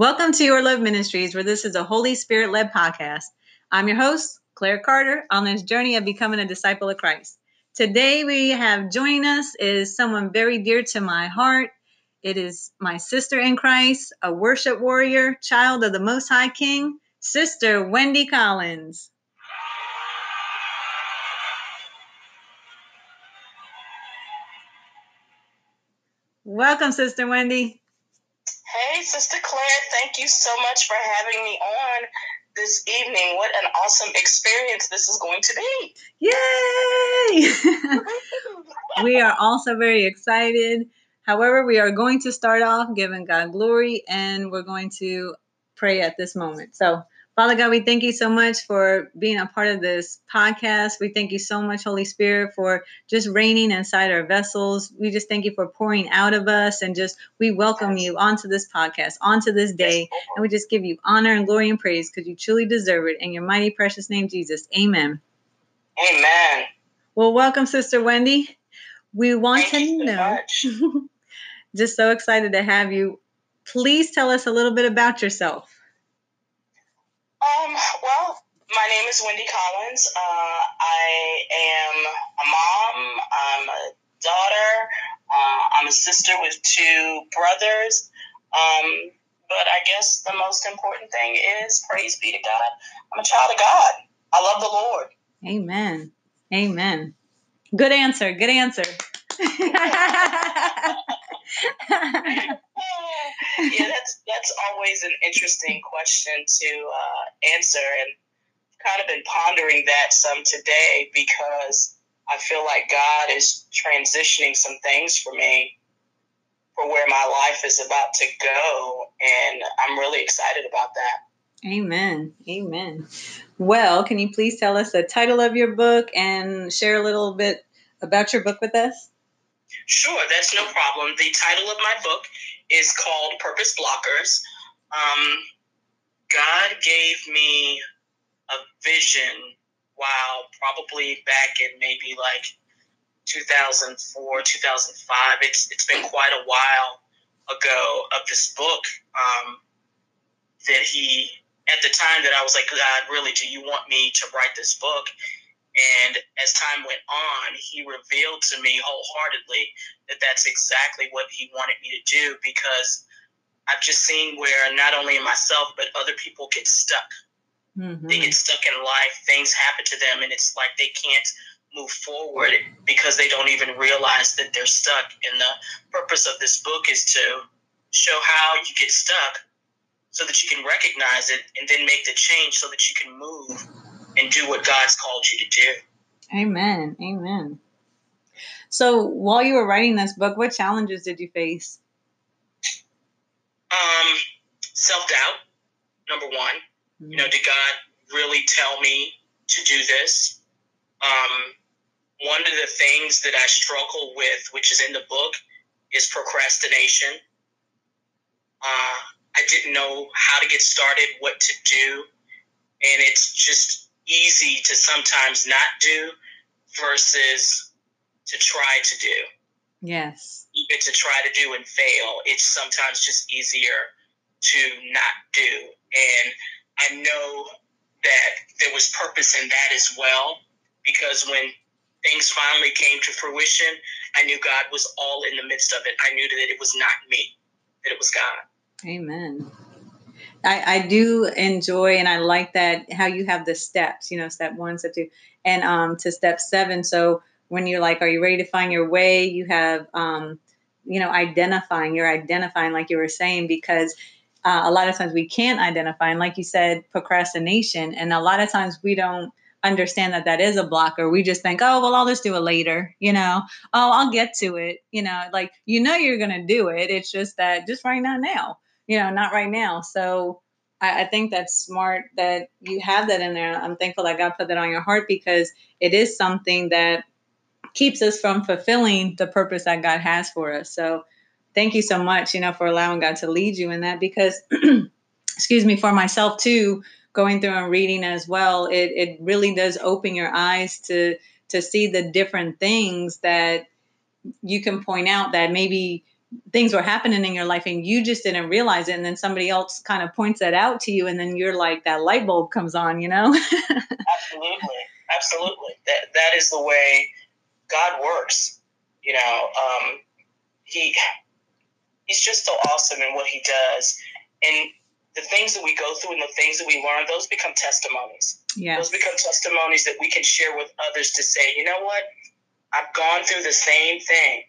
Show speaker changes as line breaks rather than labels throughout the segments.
Welcome to Your Love Ministries, where this is a Holy Spirit led podcast. I'm your host, Claire Carter, on this journey of becoming a disciple of Christ. Today, we have joining us is someone very dear to my heart. It is my sister in Christ, a worship warrior, child of the Most High King, Sister Wendy Collins. Welcome, Sister Wendy.
Hey, Sister Claire, thank you so much for having me on this evening. What an awesome experience this is going to be.
Yay! we are also very excited. However, we are going to start off giving God glory and we're going to pray at this moment. So, Father God, we thank you so much for being a part of this podcast. We thank you so much, Holy Spirit, for just reigning inside our vessels. We just thank you for pouring out of us and just we welcome you onto this podcast, onto this day. And we just give you honor and glory and praise because you truly deserve it. In your mighty, precious name, Jesus. Amen.
Amen.
Well, welcome, Sister Wendy. We want thank to know, so just so excited to have you. Please tell us a little bit about yourself.
Um, well, my name is Wendy Collins. Uh, I am a mom. I'm a daughter. Uh, I'm a sister with two brothers. Um, but I guess the most important thing is praise be to God. I'm a child of God. I love the Lord.
Amen. Amen. Good answer. Good answer.
yeah, that's that's always an interesting question to uh, answer, and kind of been pondering that some today because I feel like God is transitioning some things for me for where my life is about to go, and I'm really excited about that.
Amen. Amen. Well, can you please tell us the title of your book and share a little bit about your book with us?
Sure, that's no problem. The title of my book is called Purpose Blockers. Um, God gave me a vision while probably back in maybe like 2004, 2005. It's it's been quite a while ago of this book um, that he at the time that I was like, God, really, do you want me to write this book? And as time went on, he revealed to me wholeheartedly that that's exactly what he wanted me to do because I've just seen where not only myself, but other people get stuck. Mm-hmm. They get stuck in life, things happen to them, and it's like they can't move forward because they don't even realize that they're stuck. And the purpose of this book is to show how you get stuck so that you can recognize it and then make the change so that you can move and do what God's called you to do.
Amen. Amen. So while you were writing this book, what challenges did you face?
Um, self doubt, number one. Mm-hmm. You know, did God really tell me to do this? Um, one of the things that I struggle with, which is in the book, is procrastination. Uh, I didn't know how to get started, what to do, and it's just easy to sometimes not do versus to try to do.
Yes.
Even to try to do and fail, it's sometimes just easier to not do. And I know that there was purpose in that as well because when things finally came to fruition, I knew God was all in the midst of it. I knew that it was not me, that it was God.
Amen. I, I do enjoy and I like that how you have the steps, you know, step one, step two, and um, to step seven. So when you're like, are you ready to find your way? You have, um, you know, identifying. You're identifying, like you were saying, because uh, a lot of times we can't identify, and like you said, procrastination, and a lot of times we don't understand that that is a blocker. We just think, oh, well, I'll just do it later, you know. Oh, I'll get to it, you know. Like you know, you're gonna do it. It's just that just right now, now you know, not right now. So I, I, think that's smart that you have that in there. I'm thankful that God put that on your heart because it is something that keeps us from fulfilling the purpose that God has for us. So thank you so much, you know, for allowing God to lead you in that because, excuse me, for myself too, going through and reading as well, it, it really does open your eyes to to see the different things that you can point out that maybe things were happening in your life and you just didn't realize it. And then somebody else kind of points that out to you and then you're like that light bulb comes on you know?
Absolutely. Absolutely. That that is the way god works you know um, he he's just so awesome in what he does. And the things that we go through and the things that we learn those become testimonies.
Yeah.
Those become testimonies that we can share with others to say you know what? I've gone through the same thing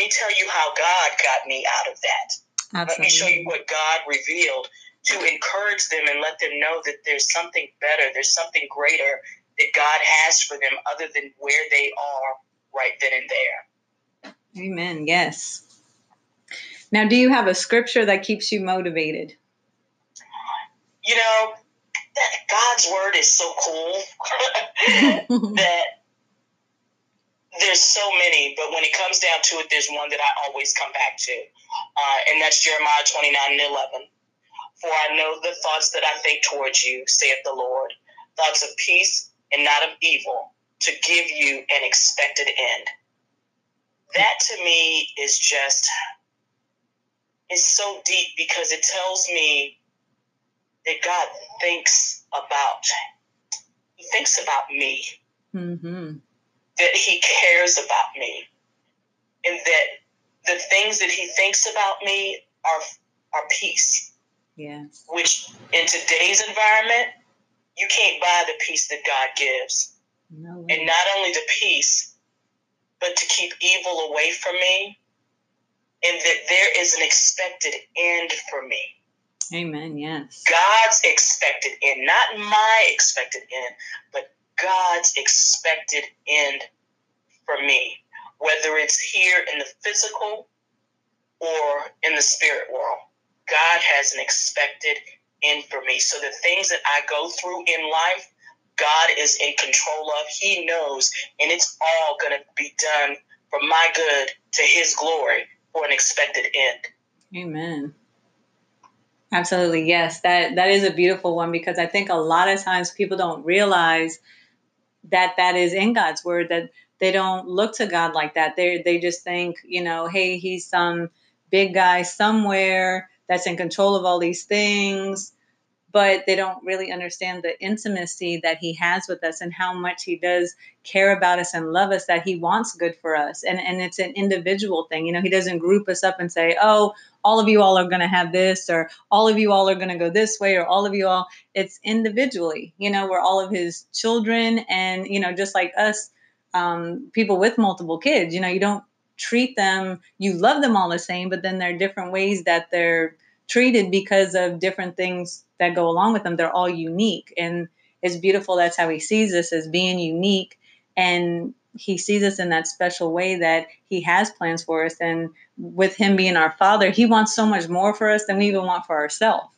me tell you how God got me out of that. Absolutely. Let me show you what God revealed to encourage them and let them know that there's something better, there's something greater that God has for them other than where they are right then and there.
Amen. Yes. Now, do you have a scripture that keeps you motivated?
You know, that God's word is so cool that there's so many, but when it comes down to it, there's one that I always come back to, uh, and that's Jeremiah 29 and 11. For I know the thoughts that I think towards you, saith the Lord, thoughts of peace and not of evil, to give you an expected end. That to me is just, is so deep because it tells me that God thinks about, he thinks about me.
Mm-hmm
that he cares about me and that the things that he thinks about me are are peace.
Yes.
Which in today's environment, you can't buy the peace that God gives.
No
and not only the peace, but to keep evil away from me, and that there is an expected end for me.
Amen. Yes.
God's expected end, not my expected end, but God's expected end for me, whether it's here in the physical or in the spirit world. God has an expected end for me. So the things that I go through in life, God is in control of. He knows, and it's all going to be done for my good to His glory for an expected end.
Amen. Absolutely, yes. That that is a beautiful one because I think a lot of times people don't realize that that is in God's word that they don't look to God like that. They they just think, you know, hey, he's some big guy somewhere that's in control of all these things, but they don't really understand the intimacy that he has with us and how much he does care about us and love us that he wants good for us. And and it's an individual thing. You know, he doesn't group us up and say, "Oh, all of you all are going to have this or all of you all are going to go this way or all of you all." It's individually. You know, we're all of his children and, you know, just like us um, people with multiple kids. You know, you don't treat them, you love them all the same, but then there are different ways that they're treated because of different things that go along with them. They're all unique. And it's beautiful. That's how he sees us as being unique. And he sees us in that special way that he has plans for us. And with him being our father, he wants so much more for us than we even want for ourselves.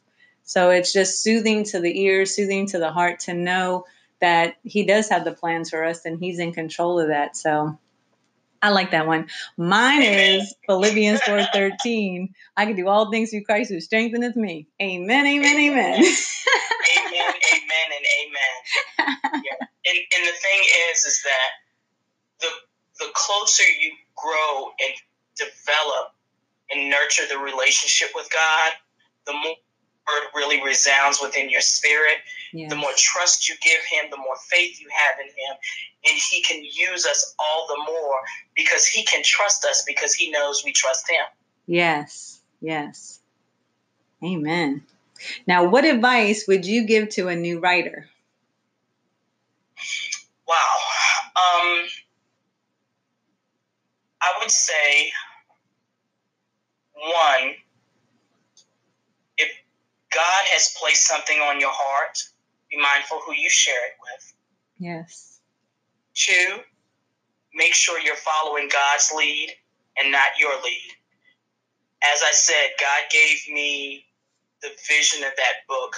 So it's just soothing to the ears, soothing to the heart to know that he does have the plans for us and he's in control of that. So I like that one. Mine is Philippians 4 13. I can do all things through Christ who strengtheneth me. Amen, amen, amen.
amen, amen, and amen. Yeah. And, and the thing is, is that the the closer you grow and develop and nurture the relationship with God, the more word really resounds within your spirit. Yes. The more trust you give him, the more faith you have in him. And he can use us all the more because he can trust us because he knows we trust him.
Yes, yes. Amen. Now, what advice would you give to a new writer?
Wow. Um, I would say one, has placed something on your heart, be mindful who you share it with.
Yes.
Two, make sure you're following God's lead and not your lead. As I said, God gave me the vision of that book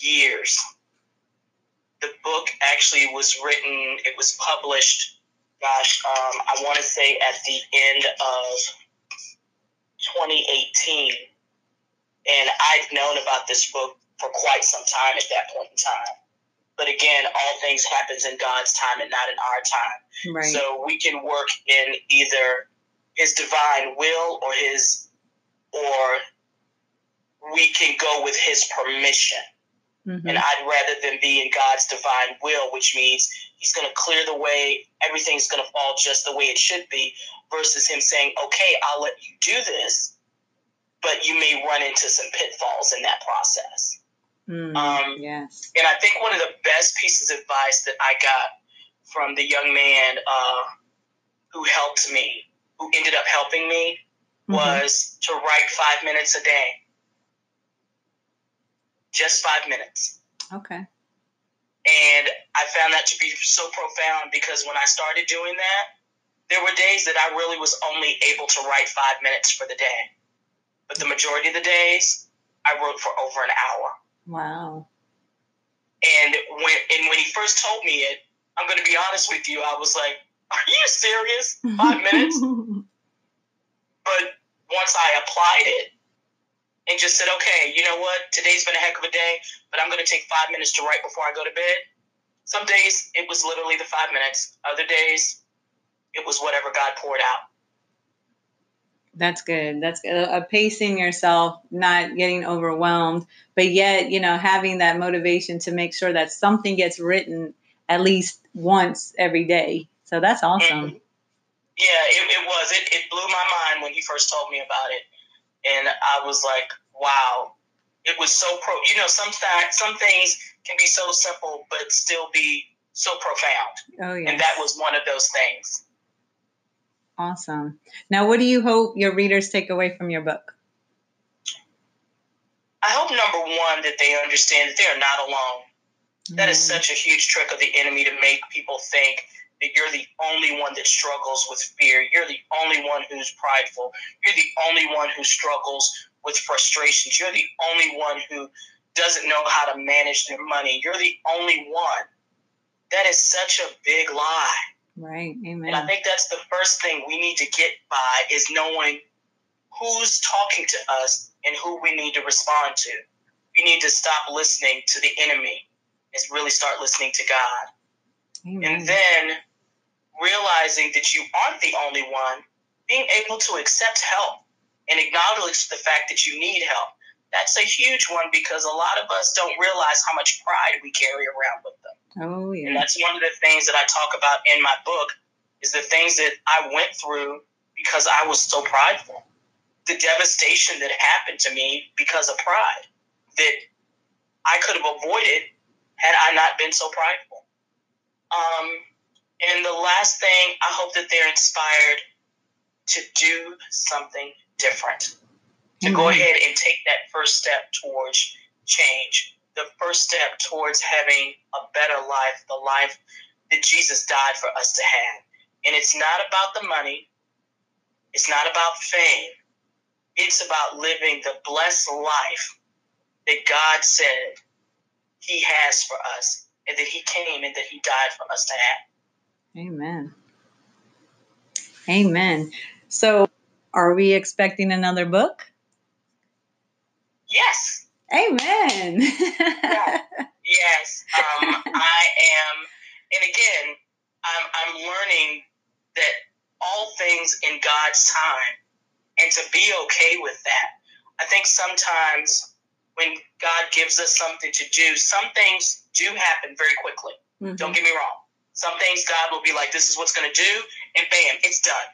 years. The book actually was written, it was published, gosh, um, I want to say at the end of 2018 and I've known about this book for quite some time at that point in time. But again, all things happens in God's time and not in our time.
Right.
So we can work in either his divine will or his or we can go with his permission. Mm-hmm. And I'd rather than be in God's divine will, which means he's going to clear the way, everything's going to fall just the way it should be, versus him saying, okay, I'll let you do this, but you may run into some pitfalls in that process.
Mm, um, yes.
And I think one of the best pieces of advice that I got from the young man uh, who helped me, who ended up helping me, mm-hmm. was to write five minutes a day. Just five minutes.
Okay.
And I found that to be so profound because when I started doing that, there were days that I really was only able to write five minutes for the day. But the majority of the days, I wrote for over an hour.
Wow.
And when and when he first told me it, I'm going to be honest with you, I was like, "Are you serious? Five minutes?" but once I applied it and just said, "Okay, you know what? Today's been a heck of a day, but I'm going to take five minutes to write before I go to bed." Some days it was literally the five minutes. Other days it was whatever God poured out.
That's good. That's good. Uh, pacing yourself, not getting overwhelmed, but yet, you know, having that motivation to make sure that something gets written at least once every day. So that's awesome. Mm-hmm.
Yeah, it, it was. It, it blew my mind when you first told me about it. And I was like, wow. It was so pro. You know, some, some things can be so simple, but still be so profound.
Oh, yeah.
And that was one of those things.
Awesome. Now, what do you hope your readers take away from your book?
I hope number one that they understand that they are not alone. Mm-hmm. That is mm-hmm. such a huge trick of the enemy to make people think that you're the only one that struggles with fear. You're the only one who's prideful. You're the only one who struggles with frustrations. You're the only one who doesn't know how to manage their money. You're the only one. That is such a big lie.
Right. Amen.
And I think that's the first thing we need to get by is knowing who's talking to us and who we need to respond to. We need to stop listening to the enemy and really start listening to God. Amen. And then realizing that you aren't the only one, being able to accept help and acknowledge the fact that you need help. That's a huge one because a lot of us don't realize how much pride we carry around with them.
Oh, yeah.
And that's one of the things that I talk about in my book is the things that I went through because I was so prideful. The devastation that happened to me because of pride that I could have avoided had I not been so prideful. Um, and the last thing, I hope that they're inspired to do something different, to mm-hmm. go ahead and take that first step towards change the first step towards having a better life, the life that Jesus died for us to have. And it's not about the money, it's not about fame, it's about living the blessed life that God said He has for us, and that He came and that He died for us to have.
Amen. Amen. So, are we expecting another book?
Yes.
Amen.
yeah. Yes, um, I am, and again, I'm, I'm learning that all things in God's time, and to be okay with that. I think sometimes when God gives us something to do, some things do happen very quickly. Mm-hmm. Don't get me wrong. Some things God will be like, "This is what's going to do," and bam, it's done.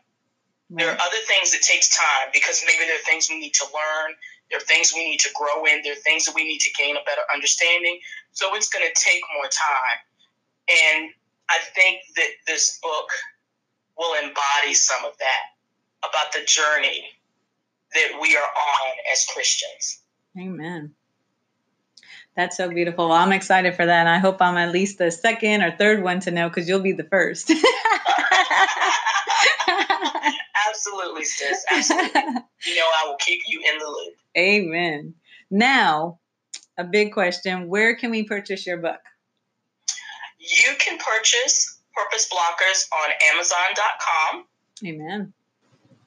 Right. There are other things that takes time because maybe there are things we need to learn there are things we need to grow in. There are things that we need to gain a better understanding. So it's going to take more time. And I think that this book will embody some of that about the journey that we are on as Christians.
Amen. That's so beautiful. Well, I'm excited for that. And I hope I'm at least the second or third one to know because you'll be the first.
Absolutely, sis. Absolutely. you know, I will keep you in the loop.
Amen. Now, a big question where can we purchase your book?
You can purchase Purpose Blockers on Amazon.com.
Amen.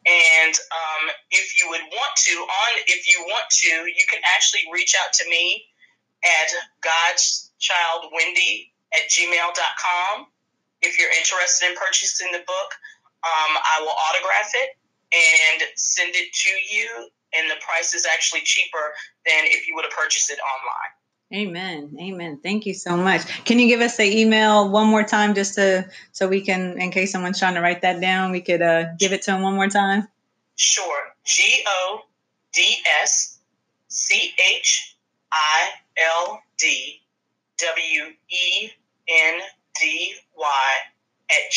And um, if you would want to, on if you want to, you can actually reach out to me at God's Child Wendy at gmail.com if you're interested in purchasing the book. Um, I will autograph it and send it to you. And the price is actually cheaper than if you would have purchased it online.
Amen. Amen. Thank you so much. Can you give us the email one more time just to so we can in case someone's trying to write that down, we could uh, give it to them one more time?
Sure. G O D S C H I L D W E N D Y at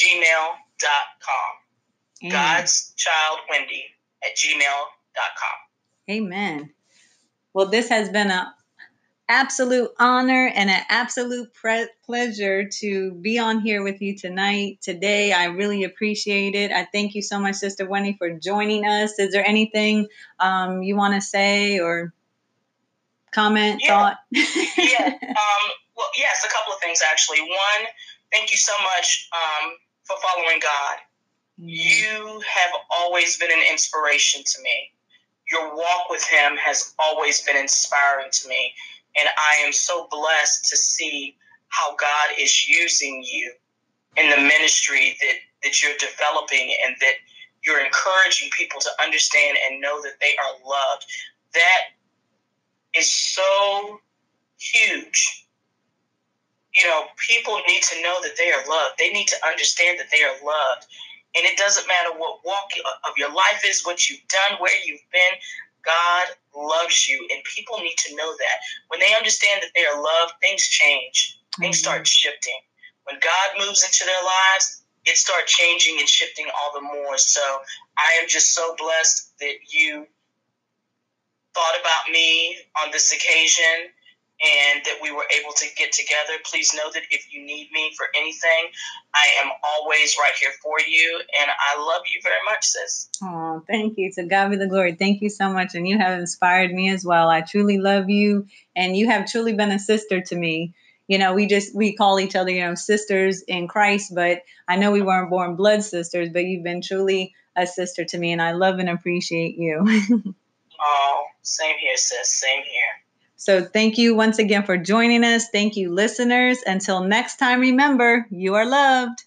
gmail.com. God's Child Wendy at gmail.com.
Amen. Well, this has been a absolute honor and an absolute pre- pleasure to be on here with you tonight. Today, I really appreciate it. I thank you so much, Sister Wendy, for joining us. Is there anything um, you want to say or comment,
yeah.
thought?
yeah. Um, well, yes, a couple of things actually. One, thank you so much um, for following God. Mm-hmm. You have always been an inspiration to me. Your walk with Him has always been inspiring to me and I am so blessed to see how God is using you in the ministry that, that you're developing and that you're encouraging people to understand and know that they are loved. That is so huge. Know, people need to know that they are loved. They need to understand that they are loved. And it doesn't matter what walk of your life is, what you've done, where you've been. God loves you, and people need to know that. When they understand that they are loved, things change. Things mm-hmm. start shifting. When God moves into their lives, it starts changing and shifting all the more. So I am just so blessed that you thought about me on this occasion and that we were able to get together. Please know that if you need me for anything, I am always right here for you. And I love you very much, sis.
Oh, thank you. To God be the glory. Thank you so much. And you have inspired me as well. I truly love you. And you have truly been a sister to me. You know, we just we call each other, you know, sisters in Christ, but I know we weren't born blood sisters, but you've been truly a sister to me, and I love and appreciate you.
oh, same here, sis. Same here.
So thank you once again for joining us. Thank you, listeners. Until next time, remember, you are loved.